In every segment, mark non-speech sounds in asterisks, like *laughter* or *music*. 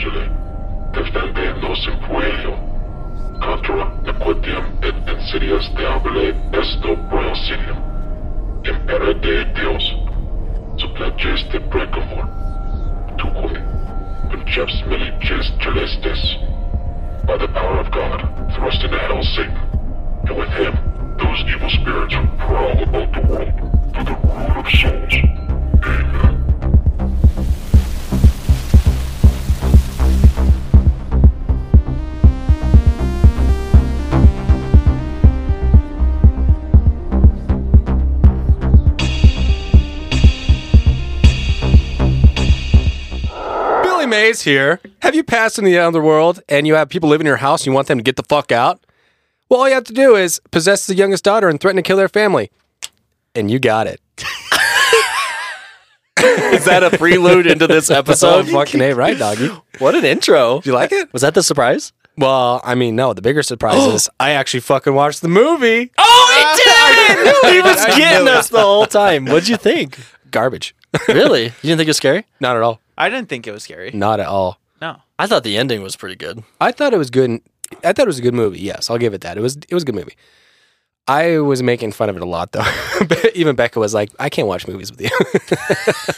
angeli, defendernos en puello, contra nequitium et insidias diabole esto proelsidium, impere de Dios, suppleges de precamor, tuque, conceps milices celestis, by the power of God, thrust into hell Satan, and with him, those evil spirits who prowl about the world for the ruin of souls. Amen. Mays here. Have you passed in the underworld and you have people living in your house and you want them to get the fuck out? Well, all you have to do is possess the youngest daughter and threaten to kill their family. And you got it. *laughs* Is that a prelude into this *laughs* Oh, episode? fucking A, right, doggy? what an intro. Do you like it? Was that the surprise? Well, I mean, no, the bigger surprise is *gasps* I actually fucking watched the movie. Oh, he did! *laughs* he was getting us the whole time. What'd you think? Garbage. Really? You didn't think it was scary? Not at all. I didn't think it was scary. Not at all. No. I thought the ending was pretty good. I thought it was good. I thought it was a good movie. Yes, I'll give it that. It was it was a good movie. I was making fun of it a lot though. *laughs* Even Becca was like, "I can't watch movies with you."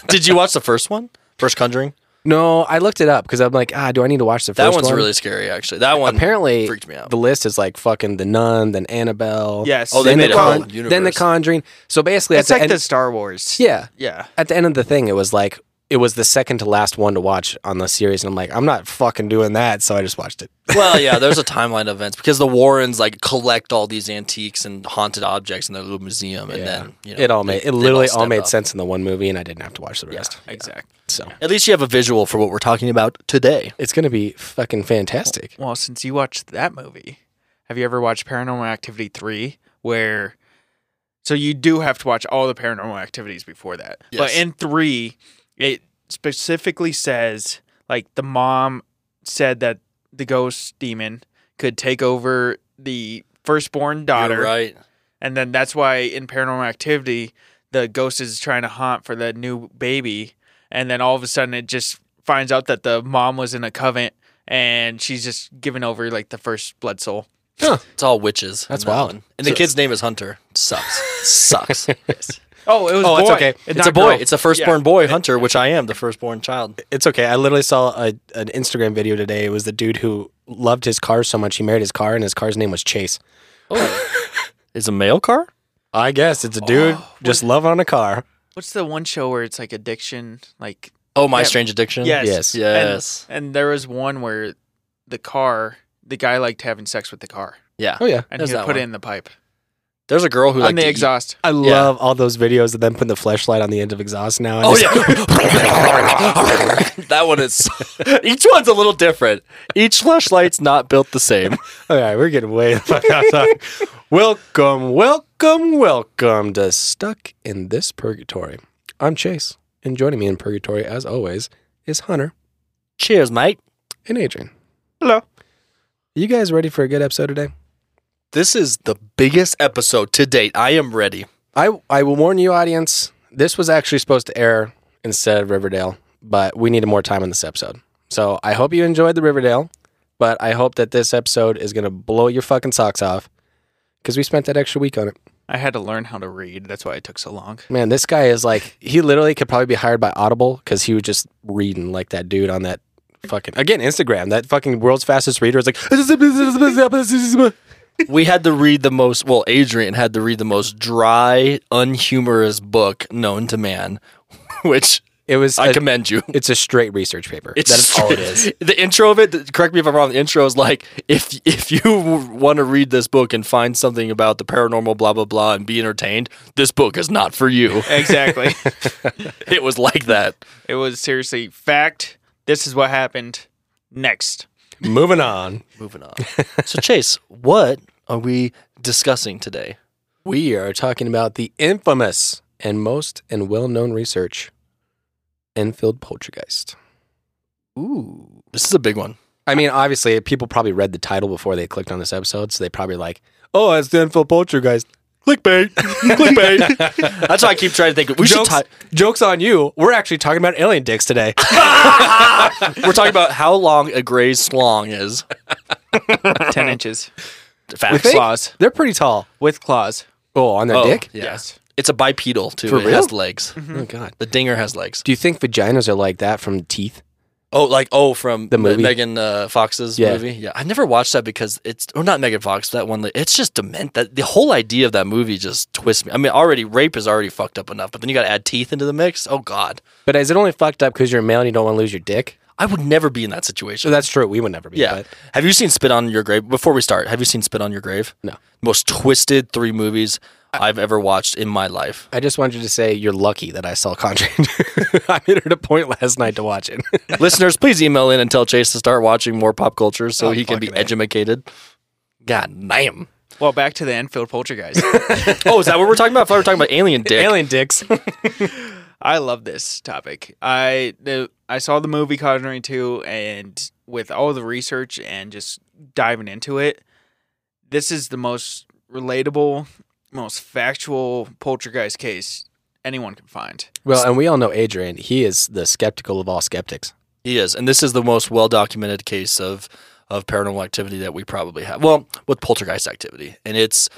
*laughs* Did you watch the first one? First Conjuring? no, I looked it up because I'm like, ah, do I need to watch the first one? That one's one? really scary, actually. That one Apparently, freaked me out. the list is like fucking the Nun, then Annabelle. Yes. Oh, they then made the a whole Con- universe. then the Conjuring. So basically, It's at like the end, the Star Wars. yeah, Yeah. at the end of the thing, it was like it was the second to last one to watch on the series, and I'm like, I'm not fucking doing that, so I just watched it. *laughs* well, yeah, there's a timeline of events because the Warrens like collect all these antiques and haunted objects in their little museum, and then you know, it all they- made it they've literally all stepped made up. sense in the one movie, and I didn't have to watch the rest. Exactly. So At least you have a visual for what we're talking about today. it's gonna be fucking fantastic. Well, since you watched that movie, have you ever watched Paranormal Activity 3 where so you do have to watch all the paranormal activities before that. But in 3, it specifically says like the mom said that the ghost demon could take over the firstborn daughter You're right. and then that's why in paranormal activity the ghost is trying to haunt for the new baby and then all of a sudden it just finds out that the mom was in a covenant and she's just giving over like the first blood soul Huh. It's all witches. That's that wild. one. And the kid's name is Hunter. Sucks. *laughs* Sucks. Oh it was Oh, boy. it's okay. It's not a boy. girl. It's a firstborn boy, Hunter, which I am, the firstborn child. It's okay. I literally saw a, an Instagram video today. It was the dude who loved his car so much he married his car, and his car's name was Chase. Oh. *laughs* Is a male car? I guess it's a dude oh, just loving on a car. what's the one show where it's like addiction like Oh, My Yeah. Strange Addiction? yes Yes. Yes. and, and there was one where the car the guy liked having sex with the car yeah. Oh yeah, and he would that put it one. in the pipe There's a girl who on liked the to eat- exhaust I love all those videos of them putting the flashlight on the end of exhaust now. and Oh just- yeah. *laughs* that one is *laughs* each one's a little different. Each flashlight's not built the same. *laughs* All right, we're getting way the fuck outside. welcome, welcome, welcome to Stuck in This Purgatory. I'm Chase, and joining me in Purgatory, as always, is Hunter Cheers, mate. and Adrian. hello you guys ready for a good episode today? This is the biggest episode to date. I am ready. I I will warn you, audience. This was actually supposed to air instead of Riverdale, but we needed more time on this episode. So I hope you enjoyed the Riverdale, but I hope that this episode is gonna blow your fucking socks off because we spent that extra week on it. i had to learn how to read that's why it took so long Man, this guy is like he literally could probably be hired by Audible because he was just reading like that dude on that fucking again Instagram. That fucking world's fastest reader is like. *laughs* We had to read the most well, Adrian had to read the most dry, unhumorous book known to man, *laughs* which It was. I a- commend you. it's a straight research paper. It's that is all it is. *laughs* The intro of it, correct me if I'm wrong, the intro is like if if you want to read this book and find something about the paranormal blah blah blah and be entertained, this book is not for you. *laughs* exactly it was like that. it was seriously fact this is what happened next Moving on. Moving on. so Chase, what are we discussing today? We are talking about the infamous and most and well-known research, Enfield poltergeist. Ooh, this is a big one. I mean, obviously, people probably read the title before they clicked on this episode, so they probably like, "Oh, it's the Enfield poltergeist." Clickbait. *laughs* Clickbait. That's why I keep trying to think. We should jokes, jokes on you. We're actually talking about alien dicks today. *laughs* *laughs* We're talking about how long a gray's slong is. Ten inches Facts. think? claws They're pretty tall. with claws. Oh, on their Oh, dick? yeah. Yes. It's a bipedal too. For it real? has legs. Oh god. The dinger has legs. Do you think vaginas are like that from teeth? Oh, like oh, from The movie? Megan uh, Fox's Yeah. movie. Yeah, I never watched that because it's or not Megan Fox. That one. It's just dement. That the whole idea of that movie just twists me. I mean, already rape is already fucked up enough, but then you got to add teeth into the mix. Oh God, But is it only fucked up because you're a male and you don't want to lose your dick? I would never be in that situation. that's true. We would never be. yeah. But Have you seen Spit on Your Grave? Before we start, have you seen Spit on Your Grave? No. Most twisted three movies I've ever watched in my life. I just wanted you to say you're lucky that I saw Conjuring. *laughs* I made it a point last night to watch it. *laughs* Listeners, please email in and tell Chase to start watching more pop culture so Oh, he can be fucking A. educated. God damn. Well, back to the Enfield poltergeist. *laughs* Oh, is that what we're talking about? I thought we were talking about alien dick. alien dicks. I love this topic. I the, I saw the movie Conjuring 2 and with all the research and just diving into it, this is the most relatable, most factual poltergeist case anyone can find. well, and we all know Adrian. He is the skeptical of all skeptics. He is, and this is the most well documented case of of paranormal activity that we probably have. Well, with poltergeist activity, and it's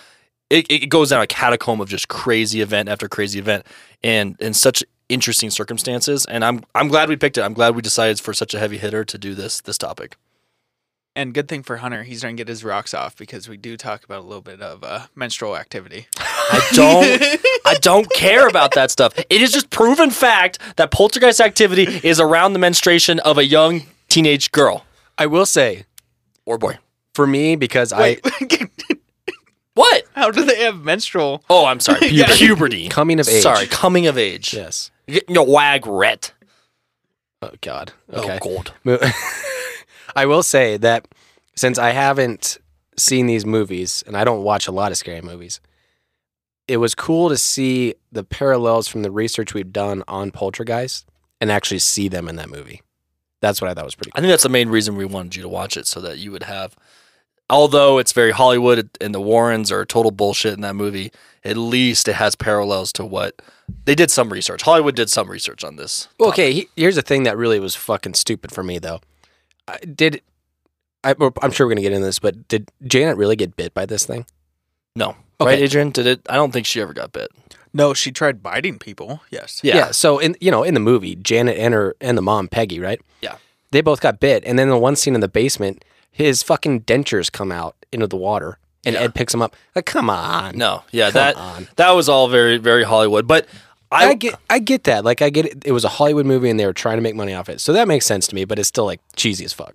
it, it goes down a catacomb of just crazy event after crazy event, and in such interesting circumstances. And I'm I'm glad we picked it. I'm glad we decided for such a heavy hitter to do this this topic. And good thing for Hunter, he's going to get his rocks off because we do talk about a little bit of uh, menstrual activity. I don't *laughs* I don't care about that stuff. It is just proven fact that poltergeist activity is around the menstruation of a young teenage girl I will say, or boy. for me, because Wait, *laughs* What? how do they have menstrual? Oh, I'm sorry. *laughs* Yeah. Puberty. Coming of age. Sorry, coming of age. Yes. Get your wag ret. Oh God. Oh, okay. Oh god. *laughs* *laughs* I will say that since I haven't seen these movies and I don't watch a lot of scary movies, it was cool to see the parallels from the research we've done on Poltergeist and actually see them in that movie. That's what I thought was pretty Cool. I think that's the main reason we wanted you to watch it so that you would have although it's very Hollywood and the Warrens are total bullshit in that movie, at least it has parallels to what they did some research. Hollywood did some research on this. Well, okay, he, here's the thing that really was fucking stupid for me though. I, did I, I'm sure we're gonna get into this, but did Janet really get bit by this thing? No. Okay. Right, Adrian? Did it I don't think she ever got bit. No, she tried biting people. Yes. Yeah. So in you know in the movie, Janet and her and the mom Peggy, right? Yeah. They both got bit, and then the one scene in the basement, his fucking dentures come out into the water, and Yeah. Ed picks them up. Like, come on. No. Yeah, Come that on. that was all very very Hollywood, but I, I, get I get that. Like I get it. It was a Hollywood movie, and they were trying to make money off it, so that makes sense to me. But it's still like cheesy as fuck.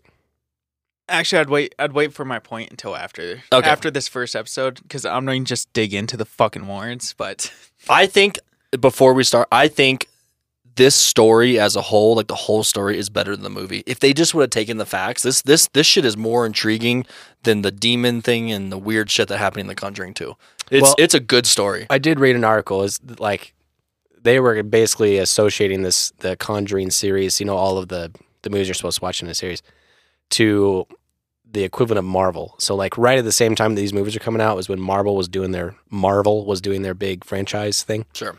Actually, I'd wait. I'd wait for my point until after Okay. after this first episode because I'm going to just dig into the fucking Warrens. But I think before we start, I think this story as a whole, like the whole story, is better than the movie. If they just would have taken the facts, this this this shit is more intriguing than the demon thing and the weird shit that happened in The Conjuring too. It's Well- it's a good story. I did read an article. Is like they were basically associating this the Conjuring series. You know, all of the the movies you're supposed to watch in the series to the equivalent of Marvel. So like right at the same time these movies are coming out was when Marvel was doing their Marvel was doing their big franchise thing. Sure.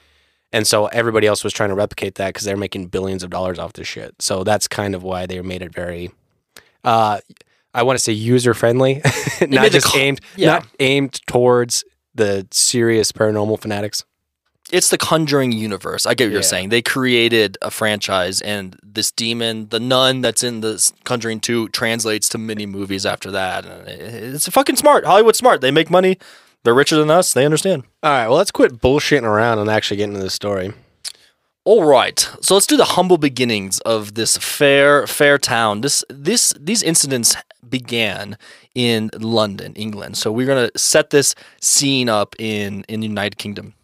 And so everybody else was trying to replicate that because they're making billions of dollars off this shit. So that's kind of why they made it very, uh, I want to say user friendly, *laughs* not just co- aimed, yeah. not aimed towards the serious paranormal fanatics. It's the Conjuring universe. I get what you're saying. They created a franchise, and this demon, the nun that's in the Conjuring 2, translates to many movies after that. It's fucking smart. Hollywood smart. They make money. They're richer than us. They understand. All right, well, let's quit bullshitting around and actually get into the story. All right, so let's do the humble beginnings of this fair fair town. This this these incidents began in London, England. So we're gonna set this scene up in in the United Kingdom.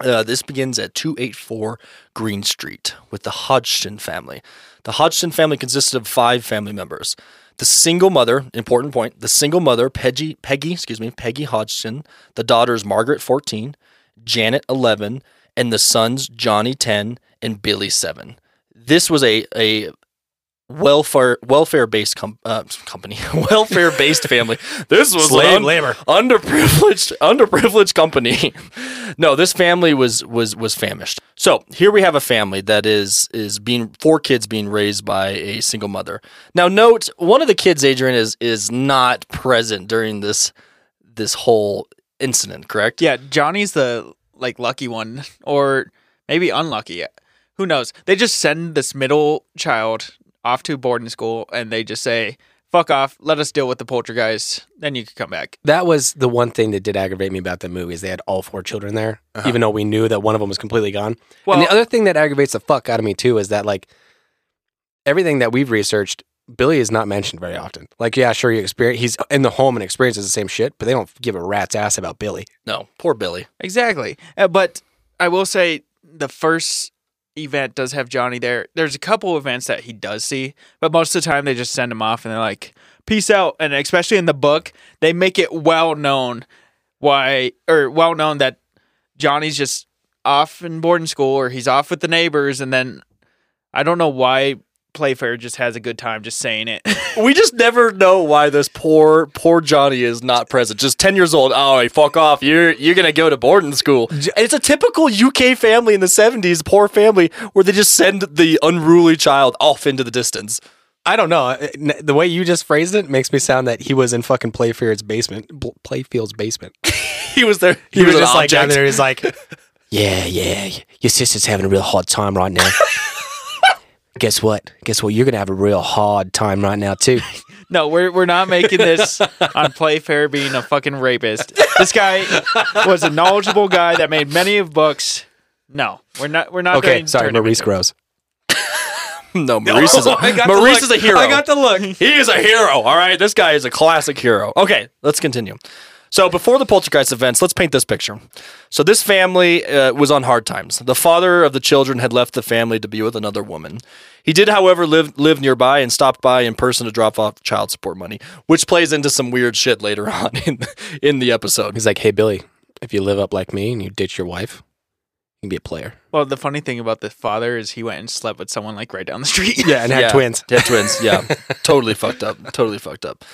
Uh, this begins at 284 Green Street with the Hodgson family. The Hodgson family consisted of five family members. The single mother, important point, the single mother, Peggy, Peggy, excuse me, Peggy Hodgson, the daughters Margaret, 14, Janet, 11, and the sons Johnny, 10, and Billy, 7. This was a, a welfare welfare based com- uh, company *laughs* welfare based family. This was Slave an labor. underprivileged underprivileged company. no, this family was was was famished. So here we have a family that is is being four kids being raised by a single mother. Now note one of the kids, Adrian, is is not present during this this whole incident. Correct? Yeah, Johnny's the like lucky one, or maybe unlucky. Who knows? They just send this middle child off to boarding school, and they just say, "Fuck off. Let us deal with the poltergeist. Then you can come back." That was the one thing that did aggravate me about the movie is they had all four children there, even though we knew that one of them was completely gone. Well, and the other thing that aggravates the fuck out of me too is that like everything that we've researched, Billy is not mentioned very often. Like, yeah, sure, you experience he's in the home and experiences the same shit, but they don't give a rat's ass about Billy. No, poor Billy. Exactly. Uh, but I will say the first event does have Johnny there. There's a couple events that he does see, but most of the time they just send him off and they're like, "Peace out." And especially in the book, they make it well known why or well known that Johnny's just off in boarding school or he's off with the neighbors and then I don't know why Playfair just has a good time just saying it. *laughs* We just never know why this poor poor Johnny is not present. Just ten years old. Oh, hey, fuck off! You're you're gonna go to boarding school. And it's a typical UK family in the seventies, poor family, where they just send the unruly child off into the distance. I don't know. The way you just phrased it makes me sound that he was in fucking Playfair's basement. Bl- Playfair's basement. *laughs* He was there. He, was, an just like down object. there. He's like, *laughs* yeah, yeah. Your sister's having a real hard time right now. Guess what? Guess what? You're gonna have a real hard time right now too. *laughs* No, we're we're not making this on Playfair being a fucking rapist. This guy was a knowledgeable guy that made many of books. No, we're not. We're not. Okay, going sorry, turn Maurice into- Gross. *laughs* No, Maurice is a, *laughs* Maurice is a hero. I got the look. He is a hero. All right, this guy is a classic hero. Okay, let's continue. So before the poltergeist events, let's paint this picture. So this family uh, was on hard times. The father of the children had left the family to be with another woman. He did, however, live live nearby and stopped by in person to drop off child support money, which plays into some weird shit later *laughs* on in in the episode. He's like, hey Billy, if you live up like me and you ditch your wife, you can be a player. Well, the funny thing about the father is he went and slept with someone like right down the street. Yeah, and had Yeah, twins. Had twins. Yeah, *laughs* totally fucked up. Totally fucked up.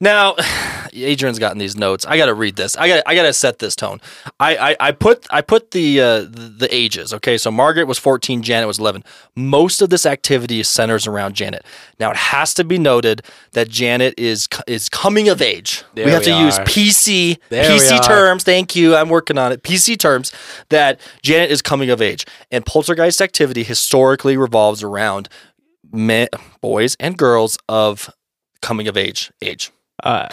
Now, *sighs* Adrian's gotten these notes. I got to read this. I got. I got to set this tone. I, I, I put. I put the, uh, the ages. Okay, so Margaret was fourteen. Janet was eleven. Most of this activity centers around Janet. Now, it has to be noted that Janet is is coming of age. There we have we to use. PC There PC terms. Thank you. I'm working on it. PC terms that Janet is coming of age, and poltergeist activity historically revolves around men, boys and girls of coming of age age. Uh,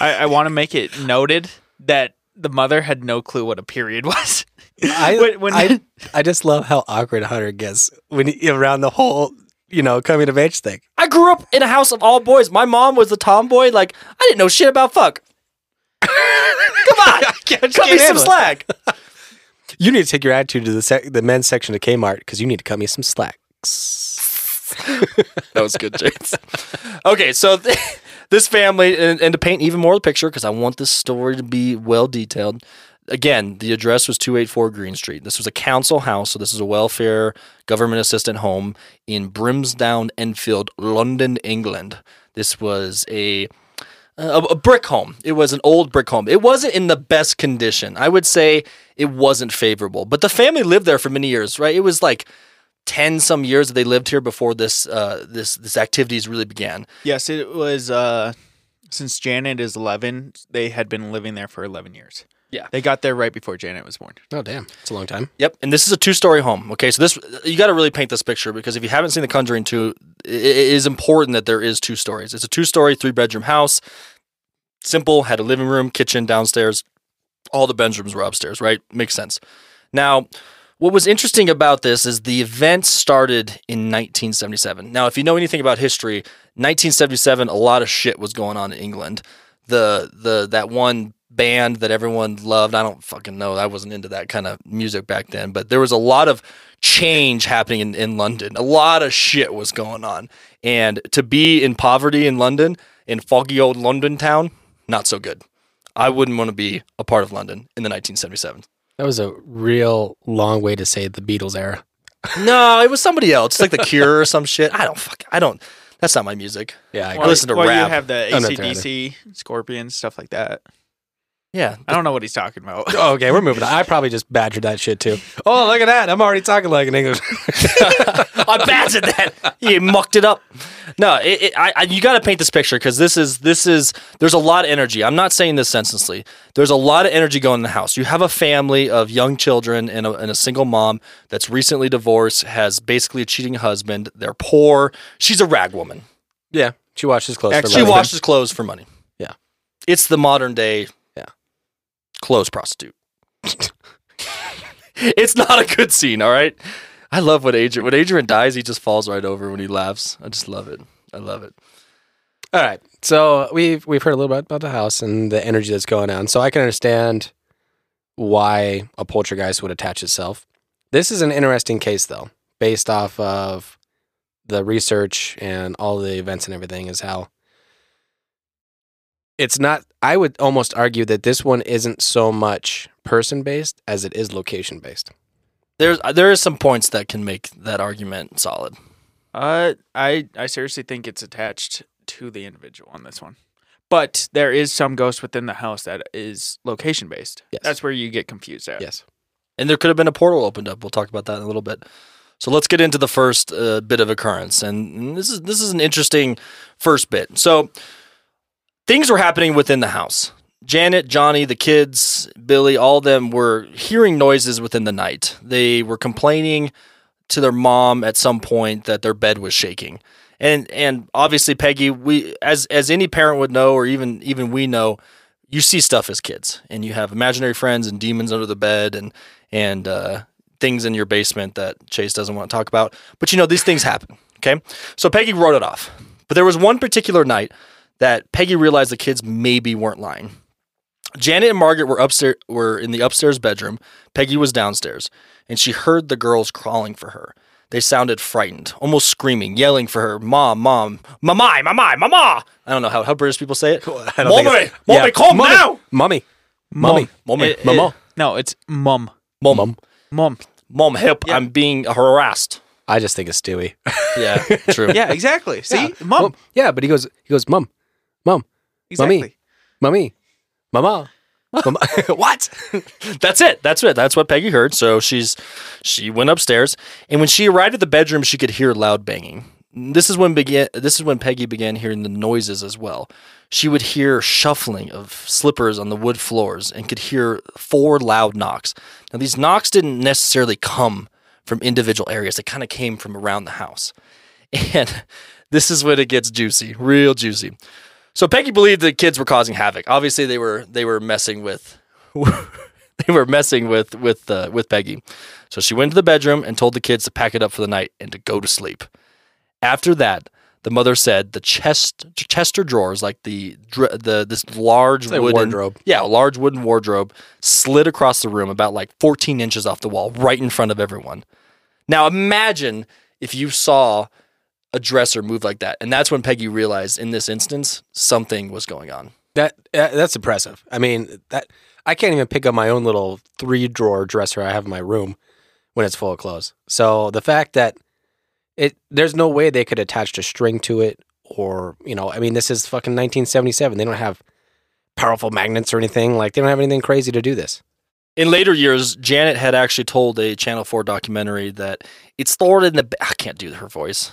I, I want to make it noted that the mother had no clue what a period *laughs* was. I, When- when- I, I just love how awkward Hunter gets when he, around the whole, you know, coming of age thing. I grew up in a house of all boys. My mom was a tomboy. Like I didn't know shit about fuck. *laughs* Come on, cut me some handle it. slack. *laughs* You need to take your attitude to the sec- the men's section of Kmart because you need to cut me some slack. That was good, James. okay, so th- this family, and, and to paint even more of the picture, because I want this story to be well detailed. Again, the address was 284 Green Street. This was a council house, so this is a welfare government assistant home in Brimsdown Enfield, London, England. This was a a, a brick home. It was an old brick home. It wasn't in the best condition. I would say it wasn't favorable. But the family lived there for many years, right? It was like ten some years that they lived here before this uh, this this activities really began. yes, it was. Uh, since Janet is eleven, they had been living there for eleven years. Yeah. they got there right before Janet was born. Oh damn, it's a long time. Yep, and this is a two-story home. Okay, so this you got to really paint this picture because if you haven't seen The Conjuring 2, it, it is important that there is two stories. It's a two-story, three-bedroom house. Simple, had a living room, kitchen downstairs. All the bedrooms were upstairs, right? Makes sense. Now, what was interesting about this is the event started in 1977. Now, if you know anything about history, 1977, a lot of shit was going on in England. The the that one band that everyone loved, I don't fucking know. I wasn't into that kind of music back then, but there was a lot of change happening in, in London. A lot of shit was going on. And to be in poverty in London, in foggy old London town, not so good. I wouldn't want to be a part of London in the 1977. That was a real long way to say the Beatles era. *laughs* No, it was somebody else, like The Cure or some shit. I don't fuck. I don't. That's not my music. Yeah, I I listen to well, rap. you have the oh, I'm ACDC, Scorpions, stuff like that. Yeah. I don't know what he's talking about. Oh, okay, we're moving on. I probably just badgered that shit too. Oh, look at that. I'm already talking like an English. *laughs* I badgered that. You mucked it up. No, it, it, I, I, you got to paint this picture because this is this is there's a lot of energy. I'm not saying this senselessly. There's a lot of energy going in the house. You have a family of young children and a, and a single mom that's recently divorced, has basically a cheating husband. They're poor. She's a rag woman. yeah, she washes clothes. Actually, for She washes clothes for money. Yeah. It's the modern day. Clothes prostitute. *laughs* it's not a good scene. All right. I love when Adrian when Adrian dies, he just falls right over when he laughs. I just love it. I love it. All right. So we've we've heard a little bit about the house and the energy that's going on. So I can understand why a poltergeist would attach itself. This is an interesting case though, based off of the research and all the events and everything is how it's not I would almost argue that this one isn't so much person based as it is location based. There's there is some points that can make that argument solid. Uh, I I seriously think it's attached to the individual on this one, but there is some ghost within the house that is location based. Yes. That's where you get confused at. Yes. And there could have been a portal opened up. We'll talk about that in a little bit. So let's get into the first uh, bit of occurrence, and this is this is an interesting first bit. So things were happening within the house. Janet, Johnny, the kids, Billy, all of them were hearing noises within the night. They were complaining to their mom at some point that their bed was shaking. And and obviously Peggy, we as as any parent would know or even even we know, you see stuff as kids and you have imaginary friends and demons under the bed and and uh, things in your basement that Chase doesn't want to talk about. But you know, these things happen. Okay. So Peggy wrote it off. But there was one particular night that Peggy realized the kids maybe weren't lying. Janet and Margaret were upstairs were in the upstairs bedroom. Peggy was downstairs, and she heard the girls crawling for her. They sounded frightened, almost screaming, yelling for her, "Mom, mom, mamai, mamai, mama!" I don't know how, how British people say it. I don't think Mommy, it's- mommy, calm Mommy, down. Mommy. Mommy. Mommy, It- it- Mama. no, it's mum. mom, Mom. Mum. mom, help! Yeah. I'm being harassed. I just think it's Stewie. Yeah, true. *laughs* Yeah, exactly. See, Yeah. mum. Well, yeah, but he goes, he goes, mom, mom, exactly. mommy, mama, *laughs* mama. *laughs* what? That's it. That's it. That's what Peggy heard. So she's she went upstairs, and when she arrived at the bedroom, she could hear loud banging. This is when began. This is when Peggy began hearing the noises as well. She would hear shuffling of slippers on the wood floors and could hear four loud knocks. Now these knocks didn't necessarily come from individual areas; they kind of came from around the house. *laughs* And this is when it gets juicy, real juicy. So Peggy believed the kids were causing havoc. Obviously, they were they were messing with *laughs* they were messing with with uh, with Peggy. So she went to the bedroom and told the kids to pack it up for the night and to go to sleep. After that, the mother said the chest Chester drawers, like the the this large wooden wardrobe. yeah, a large wooden wardrobe, slid across the room about like 14 inches off the wall, right in front of everyone. Now imagine if you saw a dresser move like that, and that's when Peggy realized in this instance something was going on. That that's impressive. I mean, that I can't even pick up my own little three drawer dresser I have in my room when it's full of clothes. So the fact that it there's no way they could attach a string to it or, you know, I mean, this is fucking 1977. They don't have powerful magnets or anything. Like they don't have anything crazy to do this. In later years, Janet had actually told a Channel 4 documentary that it started in the. ba- I can't do her voice.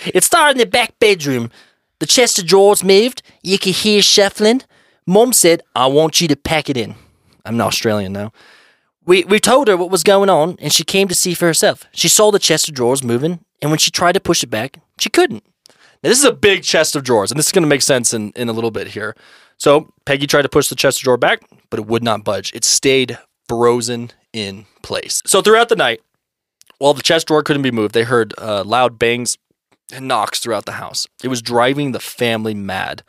*laughs* it started in the back bedroom. The chest of drawers moved. You could hear shuffling. Mom said, I want you to pack it in. I'm an Australian now. We, we told her what was going on, and she came to see for herself. She saw the chest of drawers moving, and when she tried to push it back, she couldn't. Now, this is a big chest of drawers, and this is going to make sense in, in a little bit here. So, Peggy tried to push the chest of drawer back, but it would not budge. It stayed frozen in place. So, throughout the night, while the chest drawer couldn't be moved, they heard uh, loud bangs and knocks throughout the house. It was driving the family mad.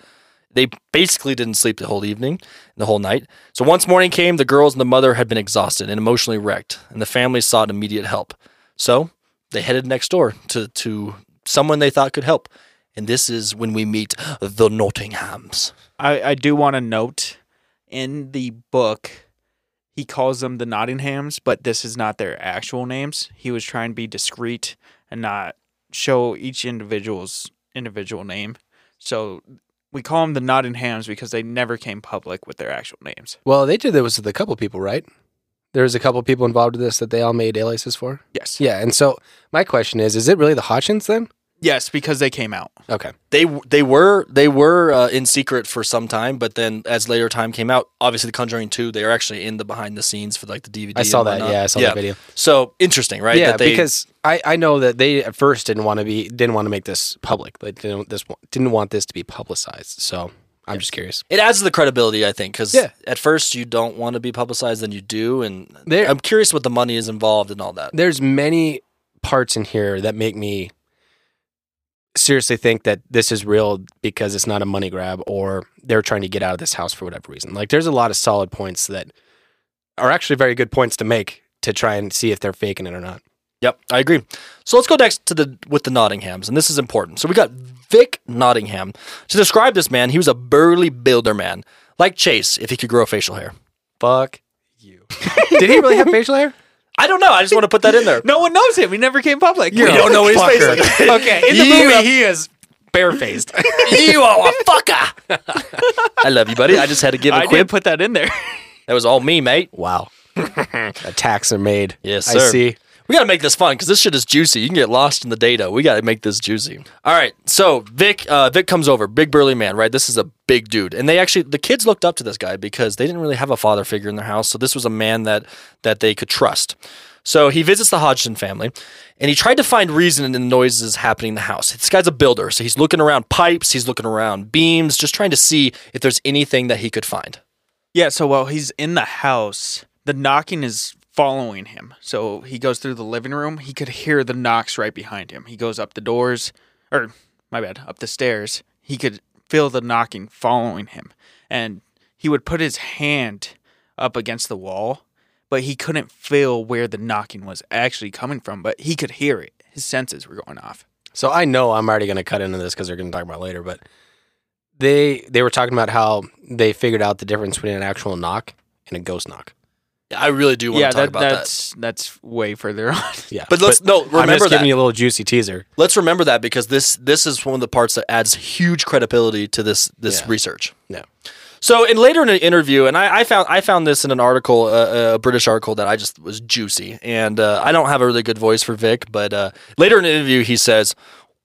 They basically didn't sleep the whole evening, the whole night. So once morning came, the girls and the mother had been exhausted and emotionally wrecked, and the family sought immediate help. So they headed next door to, to someone they thought could help. And this is when we meet the Nottinghams. I, I do want to note in the book, he calls them the Nottinghams, but this is not their actual names. He was trying to be discreet and not show each individual's individual name. So we call them the Nottinghams because they never came public with their actual names. Well, they did this with a couple people, right? There was a couple people involved with this that they all made aliases for. Yes. Yeah, and so my question is: Is it really the Hodgsons then? Yes, because they came out. Okay. They they were they were uh, in secret for some time, but then as later time came out, obviously the Conjuring Two, they are actually in the behind the scenes for like the DVD. I saw that. Yeah, I saw that video. So interesting, right? Yeah, That they- because I, I know that they at first didn't want to be didn't want to make this public. They didn't this didn't want this to be publicized. So I'm just curious. It adds to the credibility, I think, because Yeah. at first you don't want to be publicized, then you do, and There- I'm curious what the money is involved and all that. There's many parts in here that make me seriously think that this is real because it's not a money grab or they're trying to get out of this house for whatever reason. Like there's a lot of solid points that are actually very good points to make to try and see if they're faking it or not. Yep, I agree. So let's go next to the with the Nottinghams, and this is important. So we got Vic Nottingham. To describe this man, he was a burly builder man, like Chase, if he could grow facial hair. Fuck *laughs* you. Did he really have facial hair? I don't know. I just want to put that in there. *laughs* No one knows him. He never came public. we don't know his face *laughs* Fucker. like. okay, in the You movie are- he is barefaced. *laughs* you are a fucker. I love you, buddy. I just had to give a I quip. did put that in there. That was all me, mate. wow. Attacks are made. Yes, I sir. see. We got to make this fun because this shit is juicy. You can get lost in the data. We got to make this juicy. All right. So Vic, uh, Vic comes over, big burly man, right? This is a big dude, and they actually the kids looked up to this guy because they didn't really have a father figure in their house. So this was a man that that they could trust. So he visits the Hodgson family, and he tried to find reason in the noises happening in the house. This guy's a builder, so he's looking around pipes, he's looking around beams, just trying to see if there's anything that he could find. Yeah, so while he's in the house, the knocking is following him. So he goes through the living room. He could hear the knocks right behind him. He goes up the doors, or my bad, up the stairs. He could feel the knocking following him. And he would put his hand up against the wall, but he couldn't feel where the knocking was actually coming from, but he could hear it. His senses were going off. So I know I'm already going to cut into this because they're going to talk about later, but they they were talking about how they figured out the difference between an actual knock and a ghost knock. I really do want yeah, to talk that, about that. that's that's way further *laughs* on. Yeah, But let's no I'm remember just that. giving you a little juicy teaser. Let's remember that because this this is one of the parts that adds huge credibility to this this Yeah. research. Yeah. So, in later in an interview, and I, I found I found this in an article, uh, a British article that I just was juicy, and uh, I don't have a really good voice for Vic, but uh, later in an interview, he says,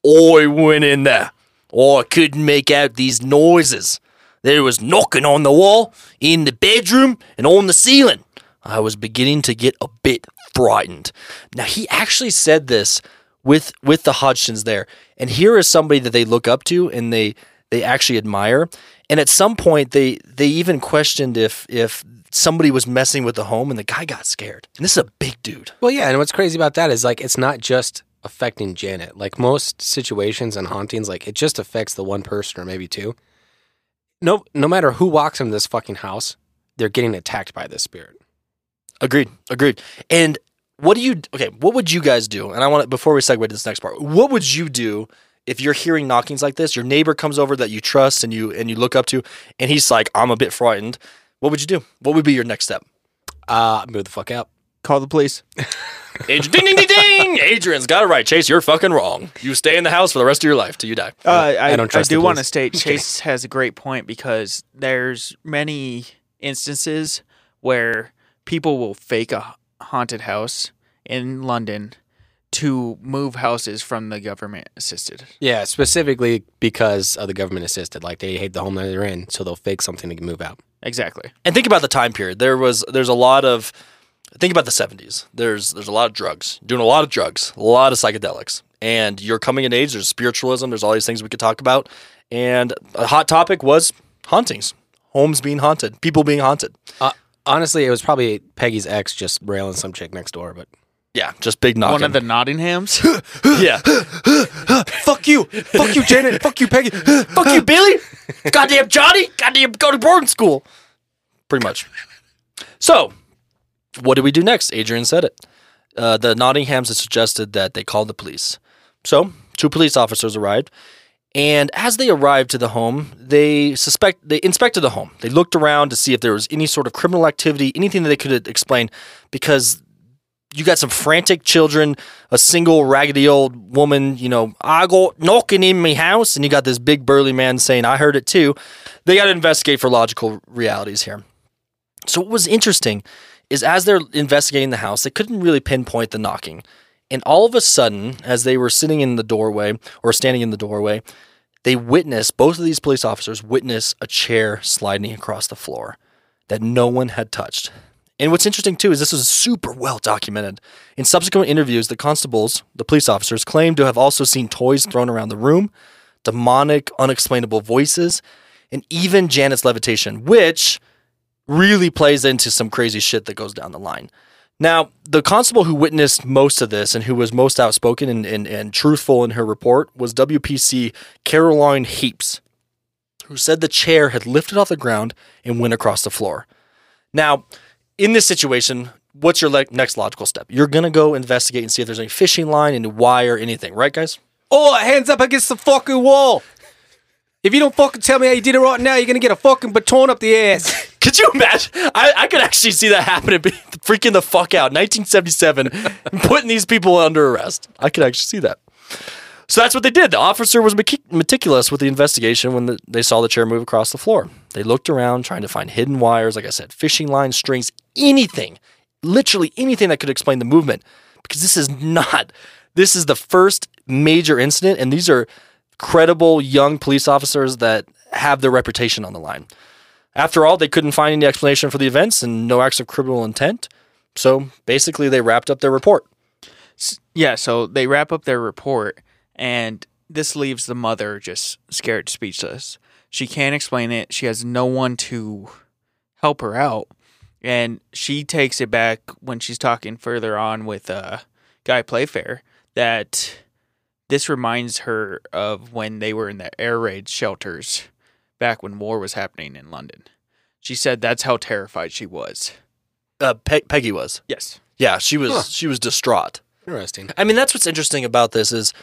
"I went in there, I couldn't make out these noises. There was knocking on the wall, in the bedroom, and on the ceiling. I was beginning to get a bit frightened." Now, he actually said this with with the Hodgsons there, and here is somebody that they look up to and they they actually admire. And at some point, they they even questioned if if somebody was messing with the home, and the guy got scared. And this is a big dude. Well, yeah, and what's crazy about that is like it's not just affecting Janet. Like most situations and hauntings, like it just affects the one person or maybe two. No, no matter who walks into this fucking house, they're getting attacked by this spirit. Agreed. Agreed. And what do you? Okay, what would you guys do? And I want to before we segue to this next part. What would you do if you're hearing knockings like this? Your neighbor comes over that you trust and you and you look up to, and he's like, "I'm a bit frightened." What would you do? What would be your next step? Uh, move the fuck out. Call the police. *laughs* Adrian, ding ding ding ding! Adrian's got it right. Chase, you're fucking wrong. You stay in the house for the rest of your life till you die. Uh, I, I don't trust I do want to state Chase has a great point because there's many instances where people will fake a haunted house in London to move houses from the government assisted. Yeah, specifically because of the government assisted. Like they hate the home that they're in, so they'll fake something to move out. Exactly. and think about the time period. There was there's a lot of think about the 70s. There's there's a lot of drugs. Doing a lot of drugs, a lot of psychedelics. And you're coming in age, there's spiritualism, there's all these things we could talk about. And a hot topic was hauntings. Homes being haunted, people being haunted. Uh, honestly, it was probably Peggy's ex just railing some chick next door, but Yeah, just big knocking. One of the Nottinghams. *laughs* yeah. fuck you, fuck you, Janet, fuck you, Peggy. Fuck you, Billy. Goddamn Johnny. Goddamn go to boarding school. Pretty much. So, what do we do next? Adrian said it. Uh, the Nottinghams had suggested that they call the police. So, two police officers arrived. And as they arrived to the home, they suspect they inspected the home. They looked around to see if there was any sort of criminal activity, anything that they could explain, because you got some frantic children, a single raggedy old woman, you know, I got knocking in my house, and you got this big burly man saying, I heard it too. They got to investigate for logical realities here. So what was interesting is as they're investigating the house, they couldn't really pinpoint the knocking. And all of a sudden, as they were sitting in the doorway or standing in the doorway, they witnessed, both of these police officers witness a chair sliding across the floor that no one had touched. And what's interesting too is this was super well documented. In subsequent interviews, the constables, the police officers, claimed to have also seen toys thrown around the room, demonic, unexplainable voices, and even Janet's levitation, which really plays into some crazy shit that goes down the line. Now, the constable who witnessed most of this and who was most outspoken and, and, and truthful in her report was WPC Caroline Heaps, who said the chair had lifted off the ground and went across the floor. Now, in this situation, what's your le- next logical step? You're going to go investigate and see if there's any fishing line, any wire, anything, right, guys? Oh, hands up against the fucking wall. If you don't fucking tell me how you did it right now, you're gonna get a fucking baton up the ass. *laughs* Could you imagine? I, I could actually see that happening, freaking the fuck out. 1977, *laughs* putting these people under arrest. I could actually see that. So that's what they did. The officer was meticulous meticulous with the investigation when the, they saw the chair move across the floor. They looked around trying to find hidden wires, like I said, fishing lines, strings, anything, literally anything that could explain the movement. Because this is not, this is the first major incident, and these are credible young police officers that have their reputation on the line. After all, they couldn't find any explanation for the events and no acts of criminal intent. So basically, they wrapped up their report. Yeah, so they wrap up their report, and this leaves the mother just scared speechless. She can't explain it. She has no one to help her out. And she takes it back when she's talking further on with uh, Guy Playfair that this reminds her of when they were in the air raid shelters back when war was happening in London. She said that's how terrified she was. Uh, Pe- Peggy was. Yes. Yeah, she was. Huh. She was distraught. Interesting. I mean, that's what's interesting about this is,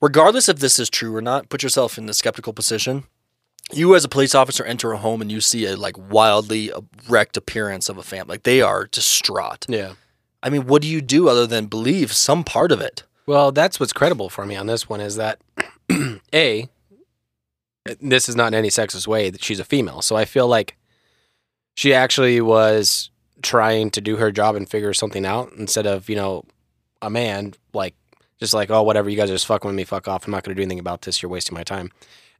regardless if this is true or not, put yourself in the skeptical position. You, as a police officer, enter a home and you see a like wildly wrecked appearance of a family. Like they are distraught. Yeah. I mean, what do you do other than believe some part of it? Well, that's what's credible for me on this one is that *clears throat* a this is not in any sexist way that she's a female. So I feel like she actually was trying to do her job and figure something out instead of, you know, a man like just like, oh, whatever, you guys are just fucking with me, fuck off. I'm not going to do anything about this. You're wasting my time.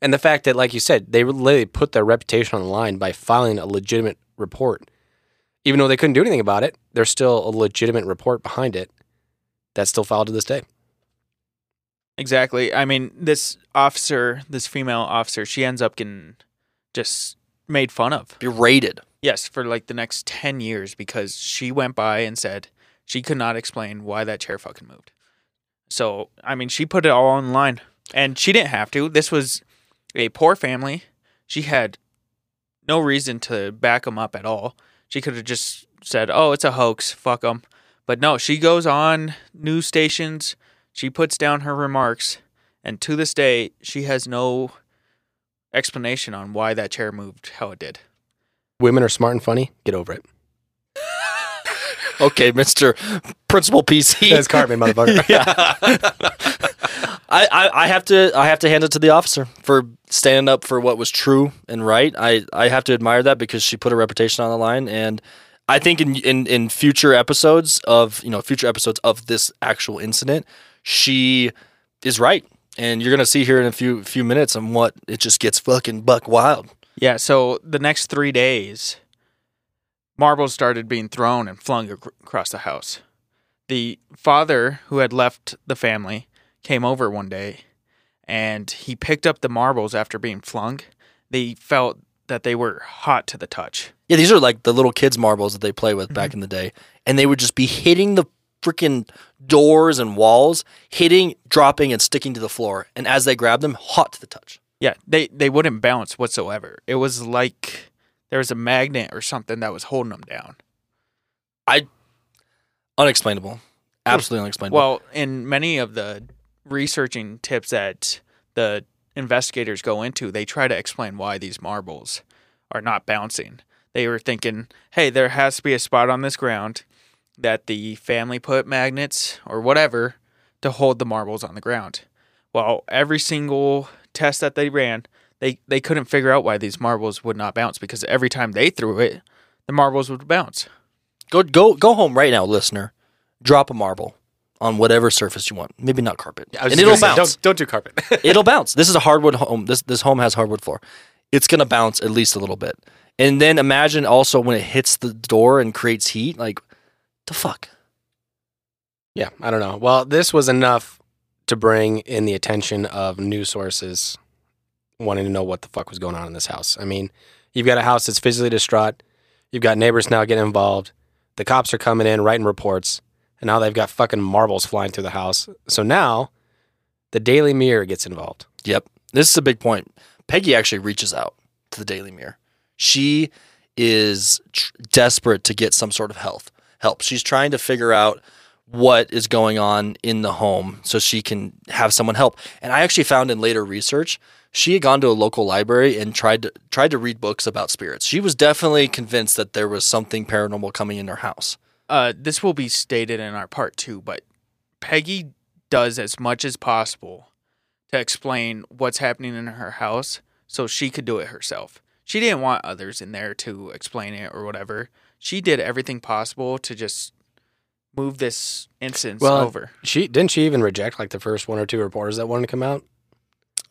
And the fact that, like you said, they literally put their reputation on the line by filing a legitimate report. Even though they couldn't do anything about it, there's still a legitimate report behind it that's still filed to this day. Exactly. I mean, this officer, this female officer, she ends up getting just made fun of. Berated. Yes, for like the next 10 years because she went by and said she could not explain why that chair fucking moved. So, I mean, she put it all online and she didn't have to. This was a poor family. She had no reason to back them up at all. She could have just said, oh, it's a hoax, fuck them. But no, she goes on news stations, she puts down her remarks, and to this day, she has no explanation on why that chair moved how it did. Women are smart and funny. Get over it. *laughs* Okay, Mister Principal PC. That's Cartman, motherfucker. *laughs* yeah. I, I, I have to I have to hand it to the officer for standing up for what was true and right. I, I have to admire that because she put her reputation on the line and I think in, in in future episodes of you know future episodes of this actual incident, she is right. And you're gonna see here in a few few minutes on what it just gets fucking buck wild. Yeah, so the next three days, marbles started being thrown and flung ac- across the house. The father, who had left the family, came over one day and he picked up the marbles after being flung. They felt that they were hot to the touch. Yeah, these are like the little kids' marbles that they play with back mm-hmm. in the day, and they would just be hitting the freaking doors and walls, hitting, dropping, and sticking to the floor. And as they grabbed them, hot to the touch. Yeah, they, they wouldn't bounce whatsoever. It was like there was a magnet or something that was holding them down. I unexplainable, absolutely hmm. unexplainable. Well, in many of the researching tips that the investigators go into, they try to explain why these marbles are not bouncing. They were thinking, hey, there has to be a spot on this ground. That the family put magnets or whatever to hold the marbles on the ground. Well, every single test that they ran, they, they couldn't figure out why these marbles would not bounce because every time they threw it, the marbles would bounce. Go go go home right now, listener. Drop a marble on whatever surface you want. Maybe not carpet, was and it'll gonna say, bounce. Don't, don't do carpet. *laughs* it'll bounce. This is a hardwood home. This this home has hardwood floor. It's gonna bounce at least a little bit. And then imagine also when it hits the door and creates heat. Like the fuck. yeah, I don't know. Well, this was enough to bring in the attention of news sources wanting to know what the fuck was going on in this house. I mean, you've got a house that's physically distraught. You've got neighbors now getting involved. The cops are coming in, writing reports, and now they've got fucking marbles flying through the house. So now the Daily Mirror gets involved. Yep. This is a big point. Peggy actually reaches out to the Daily Mirror. She is tr- desperate to get some sort of health help. She's trying to figure out what is going on in the home so she can have someone help. And I actually found in later research she had gone to a local library and tried to tried to read books about spirits. She was definitely convinced that there was something paranormal coming in her house. Uh, this will be stated in our part two, but Peggy does as much as possible to explain what's happening in her house so she could do it herself. She didn't want others in there to explain it or whatever. She did everything possible to just move this instance Well, over. She didn't she even reject like the first one or two reporters that wanted to come out?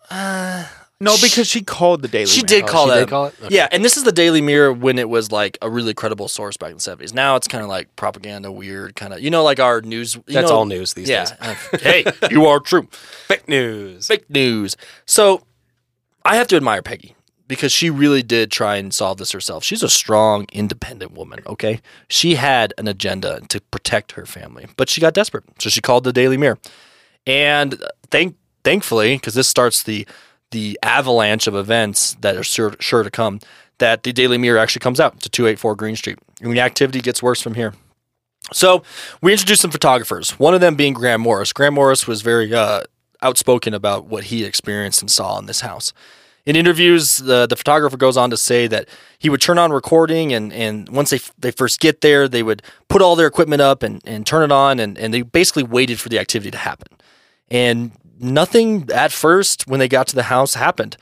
Uh, No, because she called the Daily She Mail. did Oh, call she that. did call it? Okay. Yeah, and this is the Daily Mirror when it was like a really credible source back in the seventies. Now it's kind of like propaganda, weird kind of. You know, like our news. you That's know- all news these Yeah. days. *laughs* hey, you are true. Fake news. Fake news. So I have to admire Peggy because she really did try and solve this herself. She's a strong, independent woman. Okay, she had an agenda to protect her family, but she got desperate, so she called the Daily Mirror, and thank thankfully, because this starts the the avalanche of events that are sure, sure to come. That the Daily Mirror actually comes out to 284 Green Street. And the activity gets worse from here. So we introduced some photographers, one of them being Graham Morris. Graham Morris was very uh, outspoken about what he experienced and saw in this house. In interviews, the, the photographer goes on to say that he would turn on recording, and, and once they, they first get there, they would put all their equipment up and, and turn it on, and, and they basically waited for the activity to happen. And nothing at first, when they got to the house, happened.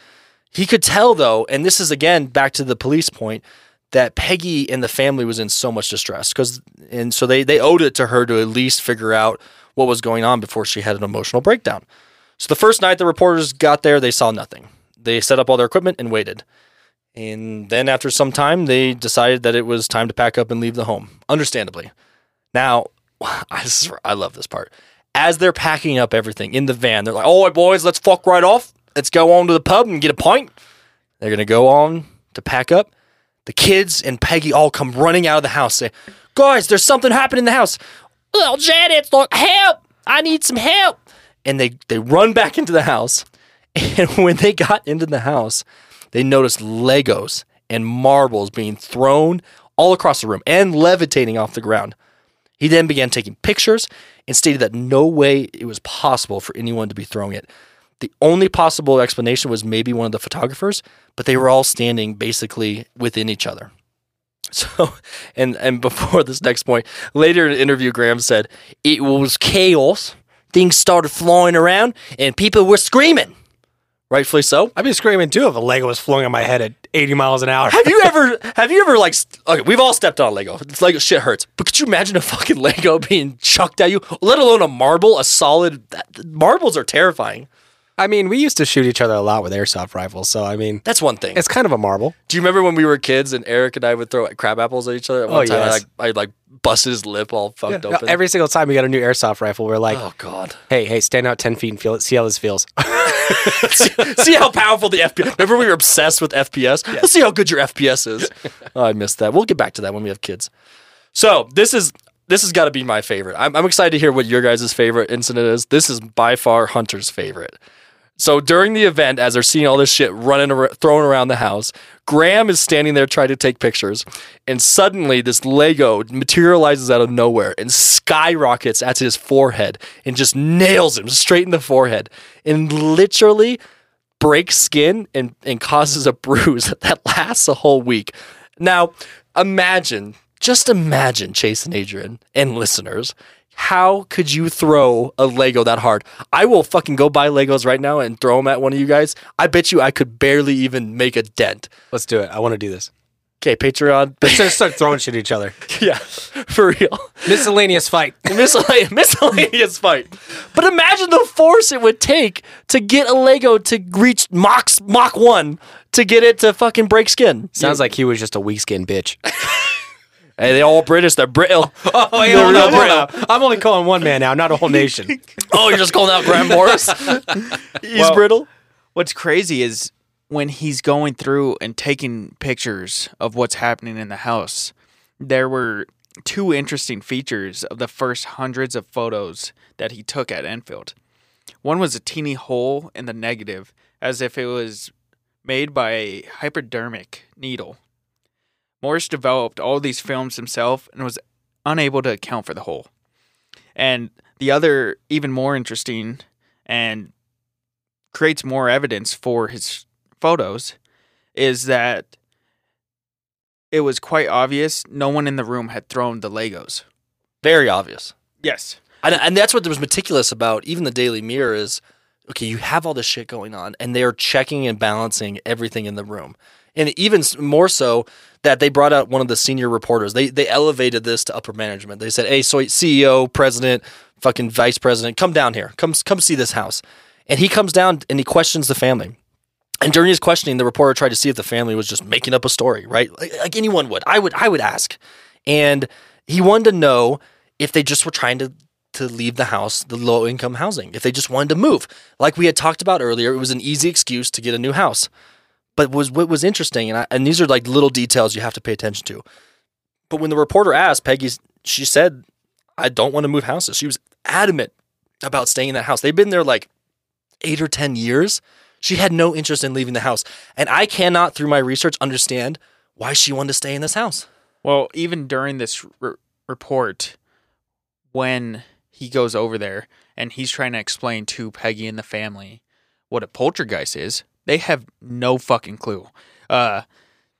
He could tell, though, and this is again back to the police point, that Peggy and the family was in so much distress because, and so they they owed it to her to at least figure out what was going on before she had an emotional breakdown. So the first night the reporters got there, they saw nothing. They set up all their equipment and waited. And then after some time, they decided that it was time to pack up and leave the home. Understandably. Now, *sighs* I, just- I love this part. As they're packing up everything in the van, they're like, "All right, boys, let's fuck right off. Let's go on to the pub and get a pint." They're gonna go on to pack up. The kids and Peggy all come running out of the house. Say, "Guys, there's something happening in the house." Well, Janet's like, "Help! I need some help!" And they they run back into the house. And *laughs* when they got into the house, they noticed Legos and marbles being thrown all across the room and levitating off the ground. He then began taking pictures and stated that no way it was possible for anyone to be throwing it. The only possible explanation was maybe one of the photographers, but they were all standing basically within each other. *laughs* So, and and before this next point, later in an interview, Graham said it was chaos. Things started flying around, and people were screaming. Rightfully so. I'd be screaming too if a Lego was flung on my head at 80 miles an hour. Have you *laughs* ever? Have you ever like? st- Okay, we've all stepped on Lego. It's Lego shit hurts. But could you imagine a fucking *laughs* Lego being chucked at you? Let alone a marble, a solid. That, marbles are terrifying. I mean, we used to shoot each other a lot with airsoft rifles, so I mean, That's one thing. it's kind of a marble. Do you remember when we were kids and Eric and I would throw crab apples at each other? At one Oh, time, I like I like busted his lip all fucked No, open. Every single time we got a new airsoft rifle, we're like, oh god. hey, hey, stand out 10 feet and feel it, see how this feels. *laughs* see, see how powerful the FPS. Remember we were obsessed with FPS. Let's see how good your FPS is. *laughs* Oh, I missed that. We'll get back to that when we have kids. So this is this has got to be my favorite. I'm, I'm excited to hear what your guys' favorite incident is. This is by far Hunter's favorite. So during the event, as they're seeing all this shit running, thrown around the house, Graham is standing there trying to take pictures, and suddenly this Lego materializes out of nowhere and skyrockets at his forehead and just nails him straight in the forehead, and literally breaks skin and, and causes a *laughs* bruise that lasts a whole week. Now, imagine Just imagine, Chase and Adrian and listeners, how could you throw a Lego that hard? I will fucking go buy Legos right now and throw them at one of you guys. I bet you I could barely even make a dent. Let's do it. I want to do this. Okay, Patreon. *laughs* Let's just start throwing shit at each other. *laughs* yeah, for real. Miscellaneous fight. *laughs* Miscellane- miscellaneous fight. But imagine the force it would take to get a Lego to reach Mach Mach one to get it to fucking break skin. Sounds like he was just a weak skinned bitch. Hey, they're all British. They're brittle. *laughs* Oh, wait, They're hold real brittle. on. I'm only calling one man now, not a whole *laughs* nation. Oh, you're just calling out Graham *laughs* Morris? He's Well- brittle. What's crazy is when he's going through and taking pictures of what's happening in the house, there were two interesting features of the first hundreds of photos that he took at Enfield. One was a teeny hole in the negative, as if it was made by a hypodermic needle. Morris developed all these films himself and was unable to account for the hole. And the other, even more interesting and creates more evidence for his photos is that it was quite obvious no one in the room had thrown the Legos. Very obvious. Yes. And, and that's what was meticulous about even the Daily Mirror is okay, you have all this shit going on, and they're checking and balancing everything in the room. And even more so that they brought out one of the senior reporters. They they elevated this to upper management. They said, "Hey, so CEO, president, fucking vice president, come down here. Come come see this house." And he comes down and he questions the family. And during his questioning, the reporter tried to see if the family was just making up a story, right? Like, like anyone would. I would I would ask. And he wanted to know if they just were trying to to leave the house, the low income housing, if they just wanted to move. Like we had talked about earlier, it was an easy excuse to get a new house. But was what was interesting, and I, and these are like little details you have to pay attention to. But when the reporter asked Peggy, she said, "I don't want to move houses." She was adamant about staying in that house. They've been there like eight or ten years. She had no interest in leaving the house, and I cannot, through my research, understand why she wanted to stay in this house. Well, even during this r- report, when he goes over there and he's trying to explain to Peggy and the family what a poltergeist is, they have no fucking clue. Uh,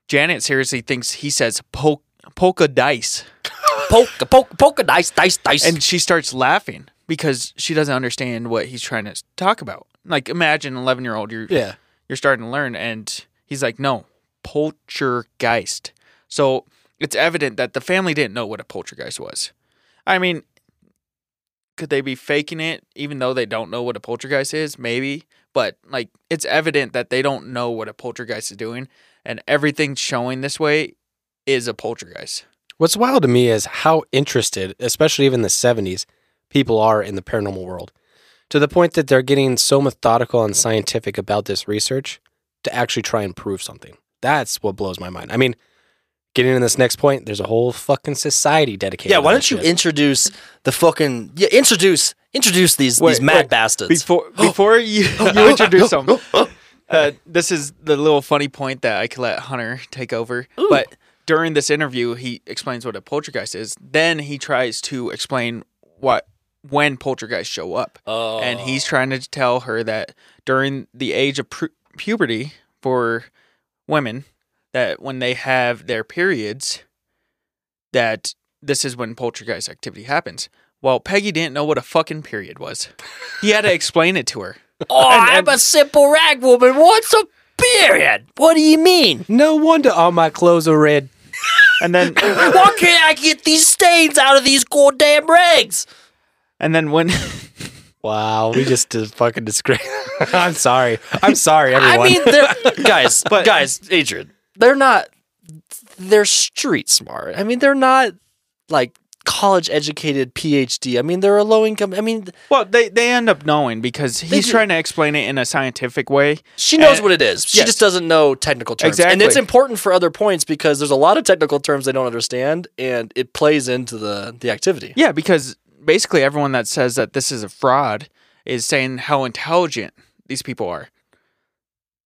Janet seriously thinks he says pol- polka dice, Polka, polka, polka, dice, dice, dice. and she starts laughing because she doesn't understand what he's trying to talk about. Like, imagine an eleven year old you're Yeah. you're starting to learn, and he's like, no, poltergeist. So it's evident that the family didn't know what a poltergeist was. I mean, could they be faking it even though they don't know what a poltergeist is? Maybe. But like it's evident that they don't know what a poltergeist is doing and everything showing this way is a poltergeist. What's wild to me is how interested, especially even the 70s, people are in the paranormal world. To the point that they're getting so methodical and scientific about this research to actually try and prove something. That's what blows my mind. I mean, getting in this next point, there's a whole fucking society dedicated. yeah, why don't you shit. introduce the fucking yeah introduce introduce these Wait, these mad wait, bastards. Before *gasps* before you, *laughs* you introduce them, uh, this is the little funny point that I could let Hunter take over. But during this interview, he explains what a poltergeist is. Then he tries to explain what when poltergeists show up, oh, and he's trying to tell her that during the age of pu- puberty for women, that when they have their periods, that this is when poltergeist activity happens. Well, Peggy didn't know what a fucking period was. He had to *laughs* explain it to her. oh, and- I'm a simple rag woman. What's a period? What do you mean? No wonder all my clothes are red. And then *laughs* Why can't I get these stains out of these goddamn rags? and then when *laughs* Wow, we just did fucking disgrace. I'm sorry. I'm sorry, everyone. I mean, they're, guys, guys, Adrian, they're not. They're street smart. I mean, they're not like college educated PhD. I mean, they're a low income. I mean, well, they they end up knowing because he's trying to explain it in a scientific way. she knows And- what it is. She yes. just doesn't know technical terms, Exactly. and it's important for other points because there's a lot of technical terms they don't understand, and it plays into the the activity. Yeah, because basically everyone that says that this is a fraud is saying how intelligent these people are.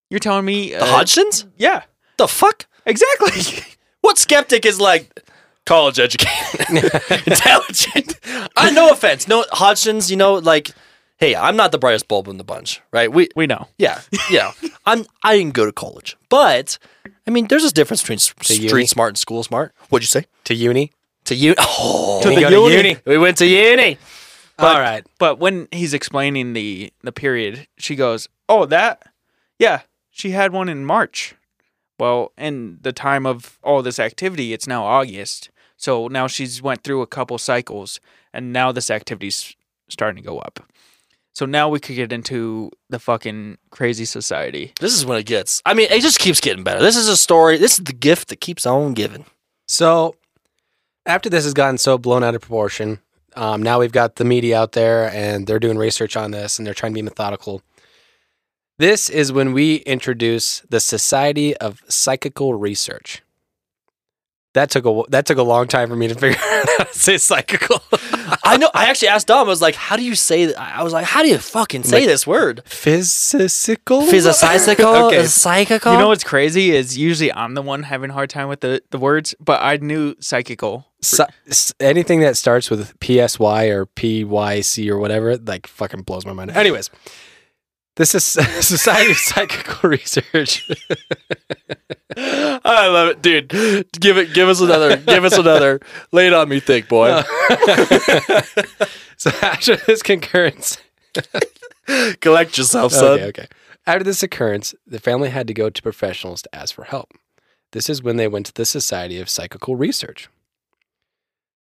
You're telling me The uh, Hodgsons? Yeah, The fuck? exactly. *laughs* What skeptic is like college educated, *laughs* intelligent? I *laughs* uh, no offense, no Hodgsons. You know, like hey, I'm not the brightest bulb in the bunch, right? We We know. yeah, yeah. I'm I didn't go to college, but I mean, there's a difference between s- uni? street smart and school smart. What'd you say? To uni. To you? Oh, To the go to uni. uni. We went to uni. All right. But when he's explaining the the period, she goes, "Oh, that, yeah, she had one in March." Well, in the time of all this activity, it's now August, so now she's went through a couple cycles, and now this activity's starting to go up. So now we could get into the fucking crazy society. This is when it gets. I mean, it just keeps getting better. This is a story. This is the gift that keeps on giving. So after this has gotten so blown out of proportion, um, now we've got the media out there and they're doing research on this and they're trying to be methodical. This is when we introduce the Society of Psychical Research. That took a that took a long time for me to *laughs* figure out how to say psychical. *laughs* I know. I actually asked Dom. I was like, "How do you say?" That? I was like, "How do you fucking say Like- this word?" Physical. Physical, *laughs* Okay. psychical. You know what's crazy is usually I'm the one having a hard time with the, the words, but I knew psychical. Psy- anything that starts with PSY or PYC or whatever, like fucking blows my mind. Anyways, this is *laughs* Society of Psychical *laughs* Research. *laughs* I love it, dude. Give it. Give us another. give us another. Lay it on me, thick boy. so after this concurrence, Collect yourself, son. okay, okay. After this occurrence, the family had to go to professionals to ask for help. This is when they went to the Society of Psychical Research.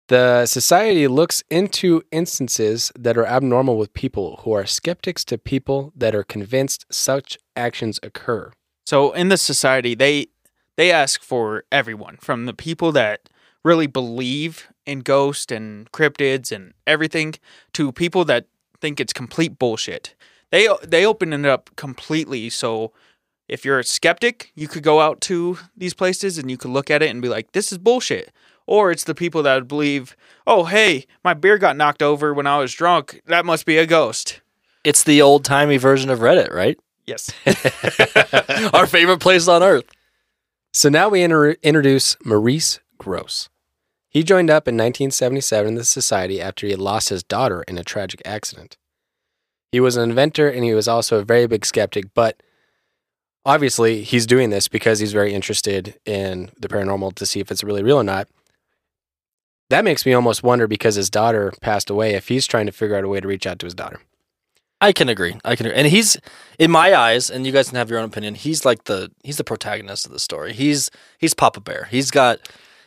The society looks into instances that are abnormal with people who are skeptics to people that are convinced such actions occur. So in the society, they they ask for everyone from the people that really believe in ghosts and cryptids and everything to people that think it's complete bullshit. They they open it up completely. So if you're a skeptic, you could go out to these places and you could look at it and be like, "This is bullshit." Or it's the people that believe, "Oh, hey, my beer got knocked over when I was drunk. That must be a ghost." It's the old timey version of Reddit, right? Yes. *laughs* Our favorite place on earth. So now we inter- introduce Maurice Gross. He joined up in 1977 in the society after he had lost his daughter in a tragic accident. He was an inventor and he was also a very big skeptic, but obviously he's doing this because he's very interested in the paranormal to see if it's really real or not. That makes me almost wonder because his daughter passed away if he's trying to figure out a way to reach out to his daughter. I can agree. I can agree. And he's in my eyes, and you guys can have your own opinion. He's like the he's the protagonist of the story. He's he's Papa Bear. He's got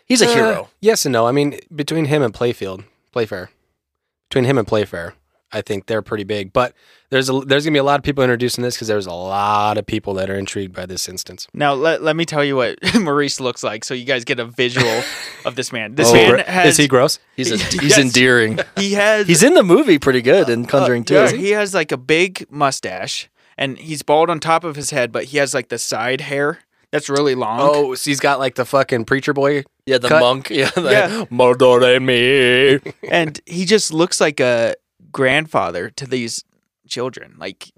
he's a Uh, hero. Yes and no. I mean, between him and Playfield, Playfair, between him and Playfair, I think they're pretty big. But there's a, there's gonna be a lot of people introducing this because there's a lot of people that are intrigued by this instance. Now let, let me tell you what *laughs* Maurice looks like, so you guys get a visual *laughs* of this man. This Oh, man has is he gross? He's a, Yes. *laughs* he's endearing. he has He's in the movie pretty good in Conjuring uh, too. yeah, he? he has like a big mustache, and he's bald on top of his head, but he has like the side hair that's really long. Oh, so he's got like the fucking preacher boy. Yeah, the cut. monk. Yeah, the, Yeah. Murder me. and he just looks like a grandfather to these children. Like *laughs*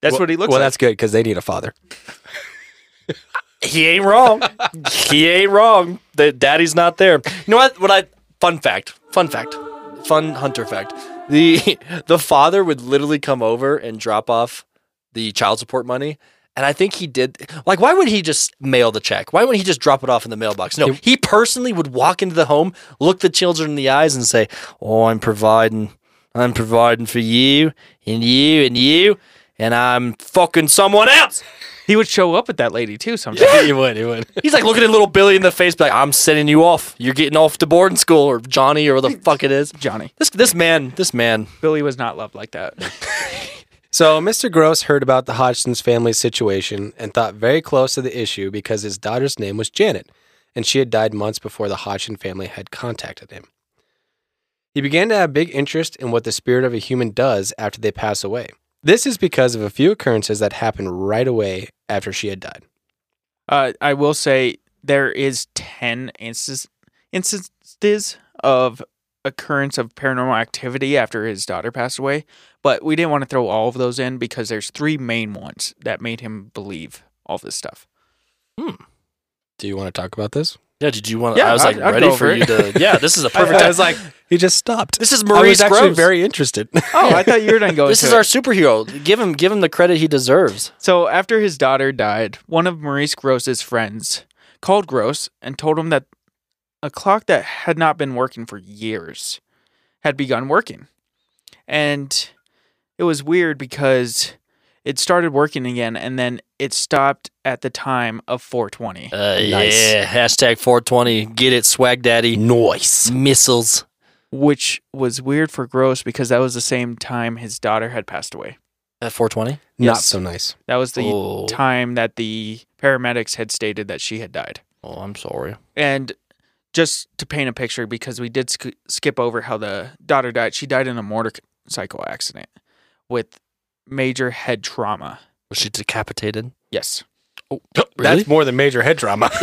that's Well- what he looks like. Well, like. that's good because they need a father. He ain't wrong. he ain't wrong. The daddy's not there. You know what? What I fun fact. Fun fact. Fun hunter fact. The *laughs* the father would literally come over and drop off the child support money. And I think he did like why would he just mail the check? Why wouldn't he just drop it off in the mailbox? No, he personally would walk into the home, look the children in the eyes and say, "Oh, I'm providing I'm providing for you and you and you and I'm fucking someone else." he would show up with that lady too sometimes. he would. He would. He's like looking at little Billy in the face, be like, "I'm sending you off. You're getting off to boarding school, or Johnny, or what the fuck it is." Johnny. This this man, this man. Billy was not loved like that. *laughs* So Mr. Gross heard about the Hodgson's family situation and thought very close to the issue because his daughter's name was Janet, and she had died months before the Hodgson family had contacted him. He began to have big interest in what the spirit of a human does after they pass away. This is because of a few occurrences that happened right away after she had died. Uh, I will say there is ten instances instances of occurrence of paranormal activity after his daughter passed away, but we didn't want to throw all of those in because there's three main ones that made him believe all this stuff. Do you want to talk about this? Yeah, did you want? Yeah, I was like I'd- I'd ready for for you to. Yeah, this is a *laughs* perfect. I time. was like, he just stopped. this is I Maurice was actually Groves. very interested. *laughs* Oh, I thought you were done going. this to is it. our superhero. Give him, give him the credit he deserves. So after his daughter died, one of Maurice Gross's friends called Gross and told him that a clock that had not been working for years had begun working. And it was weird because it started working again and then it stopped at the time of 420. Uh, Nice. Yeah, hashtag 420. Get it, swag daddy. Noise. Missiles. Which was weird for Gross because that was the same time his daughter had passed away. At 420. Not Yes. so nice. That was the Oh. time that the paramedics had stated that she had died. Oh, I'm sorry. And just to paint a picture, because we did sk- skip over how the daughter died, she died in a motorcycle accident with major head trauma. Was she decapitated? Yes. Oh, *gasps* really? That's more than major head trauma. *laughs*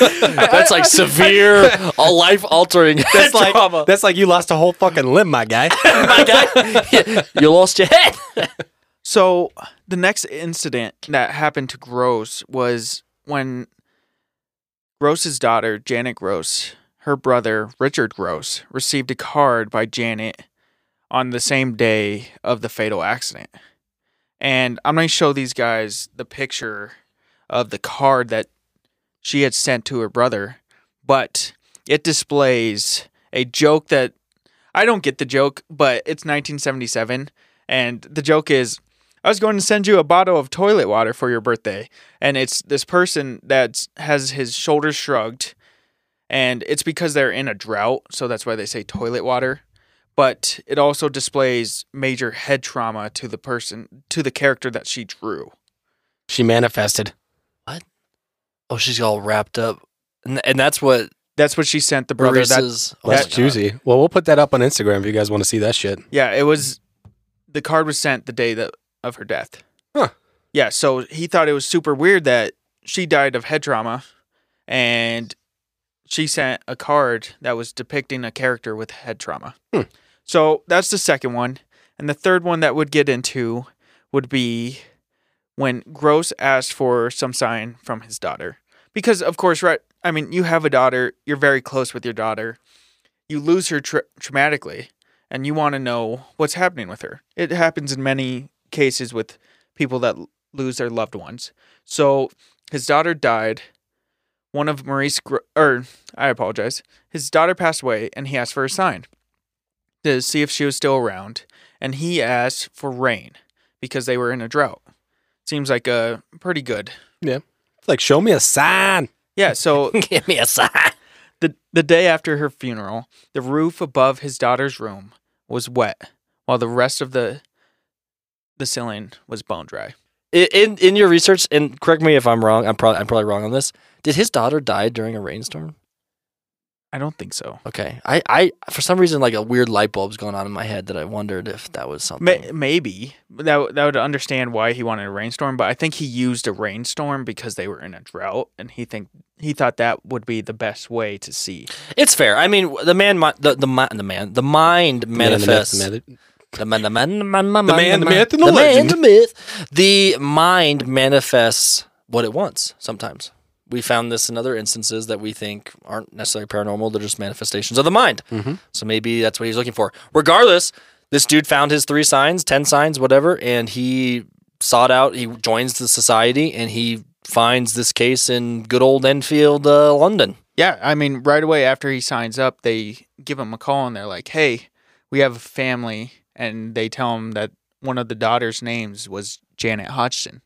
That's like *laughs* severe, a life altering That's like trauma. that's like you lost a whole fucking limb, my guy. *laughs* My guy, you lost your head. So the next incident that happened to Gross was when Gross's daughter, Janet Gross, her brother, Richard Gross, received a card by Janet on the same day of the fatal accident. And I'm going to show these guys the picture of the card that she had sent to her brother, but it displays a joke that I don't get the joke, but it's 1977. And the joke is, I was going to send you a bottle of toilet water for your birthday. And it's this person that has his shoulders shrugged. And it's because they're in a drought. So that's why they say toilet water. But it also displays major head trauma to the person, to the character that she drew. She manifested. What? Oh, she's all wrapped up, and, and that's what That's what she sent the brother. That, Maurice's. oh That's juicy. Well, we'll put that up on Instagram if you guys want to see that shit. yeah, it was, the card was sent the day that, of her death. Huh. Yeah, so he thought it was super weird that she died of head trauma and she sent a card that was depicting a character with head trauma. Hmm. So that's the second one. And the third one that would get into would be when Gross asked for some sign from his daughter. Because, of course, right? I mean, you have a daughter, you're very close with your daughter. You lose her tra- traumatically, and you want to know what's happening with her. It happens in many cases with people that lose their loved ones. So his daughter died. One of Maurice, Gro- or I apologize, his daughter passed away, and he asked for a sign to see if she was still around. And he asked for rain because they were in a drought. Seems like a pretty good. It's like, show me a sign. Yeah. *laughs* So Give me a sign. the the day after her funeral, the roof above his daughter's room was wet, while the rest of the the ceiling was bone dry. In in your research, and correct me if I'm wrong. I'm probably I'm probably wrong on this. Did his daughter die during a rainstorm? I don't think so. Okay, I, I for some reason like a weird light bulb's going on in my head that I wondered if that was something. May, maybe that that would understand why he wanted a rainstorm, but I think he used a rainstorm because they were in a drought, and he think he thought that would be the best way to see. It's fair. I mean, the man, mi- the the, mi- the man, the mind manifests. The myth, the man, the man, the man, the man, the myth, and the man, legend. the myth. The mind manifests what it wants. Sometimes we found this in other instances that we think aren't necessarily paranormal. They're just manifestations of the mind. Mhm. So maybe that's what he's looking for. Regardless, this dude found his three signs, ten signs, whatever, and he sought out. He joins the society, and he finds this case in good old Enfield, uh, London. Yeah, I mean, right away after he signs up, they give him a call and they're like, "Hey, we have a family," and they tell him that one of the daughters' names was Janet Hodgson,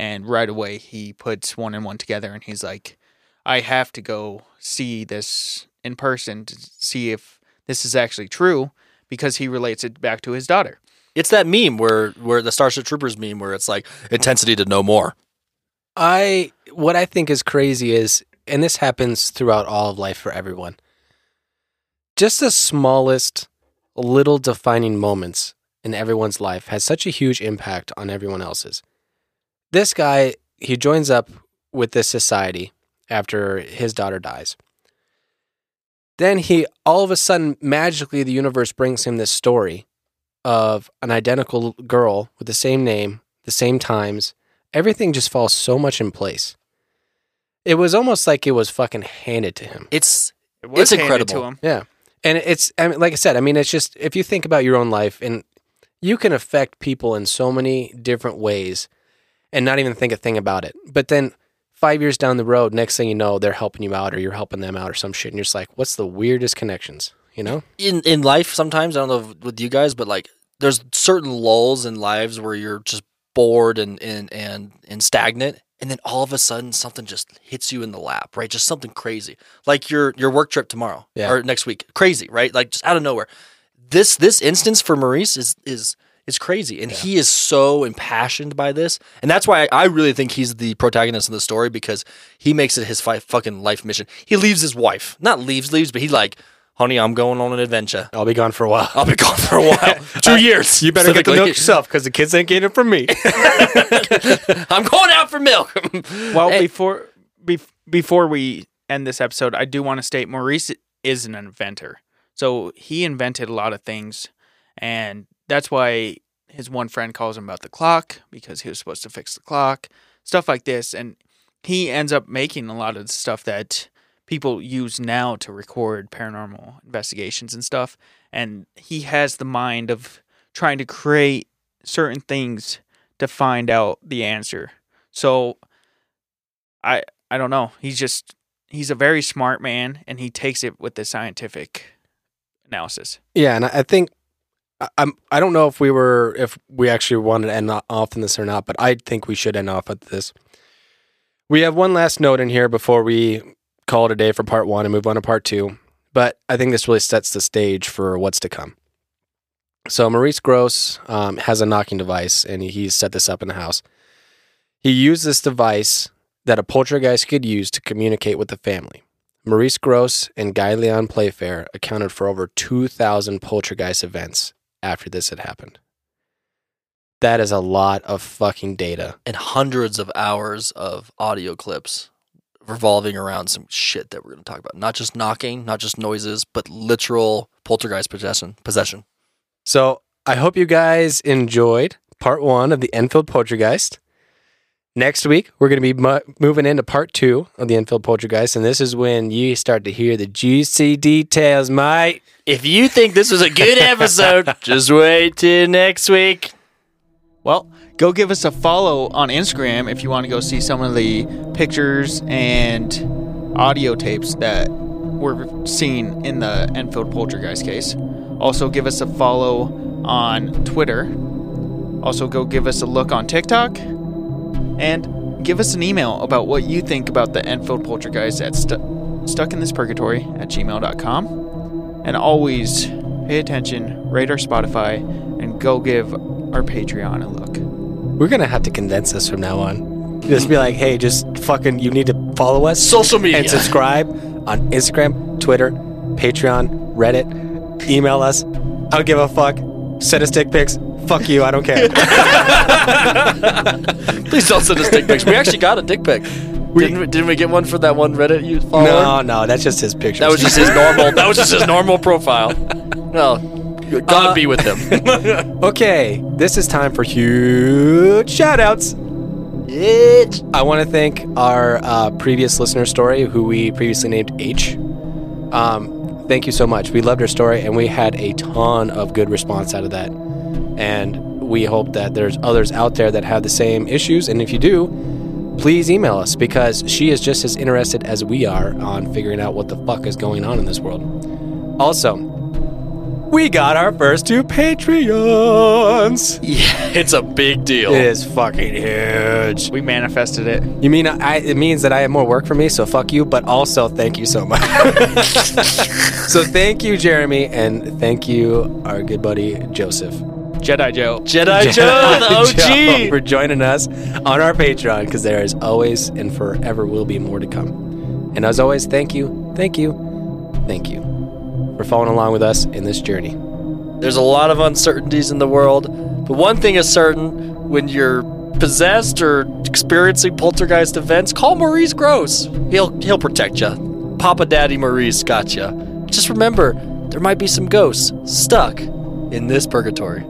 and right away he puts one and one together and he's like, "I have to go see this in person to see if this is actually true," because he relates it back to his daughter. It's that meme where where the Starship Troopers meme where it's like intensity to know more. I what I think is crazy is, and this happens throughout all of life for everyone. Just the smallest little defining moments in everyone's life has such a huge impact on everyone else's. This guy, he joins up with this society after his daughter dies. Then he all of a sudden magically the universe brings him this story of an identical girl with the same name, the same times, everything just falls so much in place. It was almost like it was fucking handed to him. It's It was It's handed incredible. to him. Yeah. And it's, I mean, like I said, I mean, it's just, if you think about your own life and you can affect people in so many different ways and not even think a thing about it. But then five years down the road, next thing you know, they're helping you out or you're helping them out or some shit. And you're just like, what's the weirdest connections? You know? in in life sometimes I don't know if- with you guys, but like there's certain lulls in lives where you're just bored and and and and stagnant, and then all of a sudden something just hits you in the lap, right? Just something crazy, like your your work trip tomorrow Yeah. or next week, crazy, right? Like just out of nowhere. This this instance for Maurice is is is crazy, and he is so impassioned by this, and that's why I, I really think he's the protagonist of the story because he makes it his fi- fucking life mission. He leaves his wife, not leaves, leaves, but he like, honey, I'm going on an adventure. I'll be gone for a while. I'll be gone for a while. *laughs* Two years. You better get the milk yourself because the kids ain't getting it from me. *laughs* *laughs* I'm going out for milk. Well, Hey. before bef- before we end this episode, I do want to state Maurice is an inventor. So he invented a lot of things, and that's why his one friend calls him about the clock because he was supposed to fix the clock, stuff like this, and he ends up making a lot of the stuff that people use now to record paranormal investigations and stuff. And he has the mind of trying to create certain things to find out the answer. So I I don't know. He's just he's a very smart man and he takes it with the scientific analysis. Yeah, and I think I'm. I don't know if we were if we actually wanted to end off in this or not, but I think we should end off with this. We have one last note in here before we call it a day for part one and move on to part two. But I think this really sets the stage for what's to come. So Maurice Gross um, has a knocking device, and he's set this up in the house. He used this device that a poltergeist could use to communicate with the family. Maurice Gross and Guy Lyon Playfair accounted for over 2,000 poltergeist events after this had happened. That is a lot of fucking data. and hundreds of hours of audio clips revolving around some shit that we're going to talk about. Not just knocking, not just noises, but literal poltergeist possession. Possession. So I hope you guys enjoyed part one of the Enfield Poltergeist. Next week, we're going to be mu- moving into part two of the Enfield Poltergeist, and this is when you start to hear the juicy details, mate. If you think this was a good *laughs* episode, just wait till next week. Well, go give us a follow on Instagram if you want to go see some of the pictures and audio tapes that were seen in the Enfield Poltergeist case. Also, give us a follow on Twitter. Also, go give us a look on TikTok. And give us an email about what you think about the Enfield Poltergeist at stu- stuckinthispurgatory at gmail.com. And always pay attention, rate our Spotify, and go give our Patreon a look. We're going to have to condense this from now on. Just be like, hey, just fucking, you need to follow us. Social media. and subscribe on Instagram, Twitter, Patreon, Reddit. Email us. I don't give a fuck. Send us dick pics. Fuck you. I don't care. *laughs* Please don't send us dick pics. We actually got a dick pic. didn't, we, didn't we get one for that one Reddit you followed? no, no, that's just his picture. That was just his normal. That was just his *laughs* normal profile. No, God Uh, be with him. *laughs* okay. This is time for huge shout outs. Bitch. I want to thank our uh, previous listener story, who we previously named H. Um, thank you so much. We loved her story, and we had a ton of good response out of that. And we hope that there's others out there that have the same issues. And if you do, please email us because she is just as interested as we are on figuring out what the fuck is going on in this world. Also, we got our first two Patreons. Yeah, it's a big deal. It is fucking huge. We manifested it. You mean I, it means that I have more work for me, so fuck you, but also thank you so much. *laughs* so thank you, Jeremy, and thank you, our good buddy Joseph. Jedi Joe. Jedi Joe, the Joe, OG. *laughs* for joining us on our Patreon because there is always and forever will be more to come. And as always, thank you, thank you, thank you for following along with us in this journey. There's a lot of uncertainties in the world, but one thing is certain: when you're possessed or experiencing poltergeist events, call Maurice Gross. He'll he'll protect you. Papa Daddy Maurice got you. Just remember, there might be some ghosts stuck in this purgatory.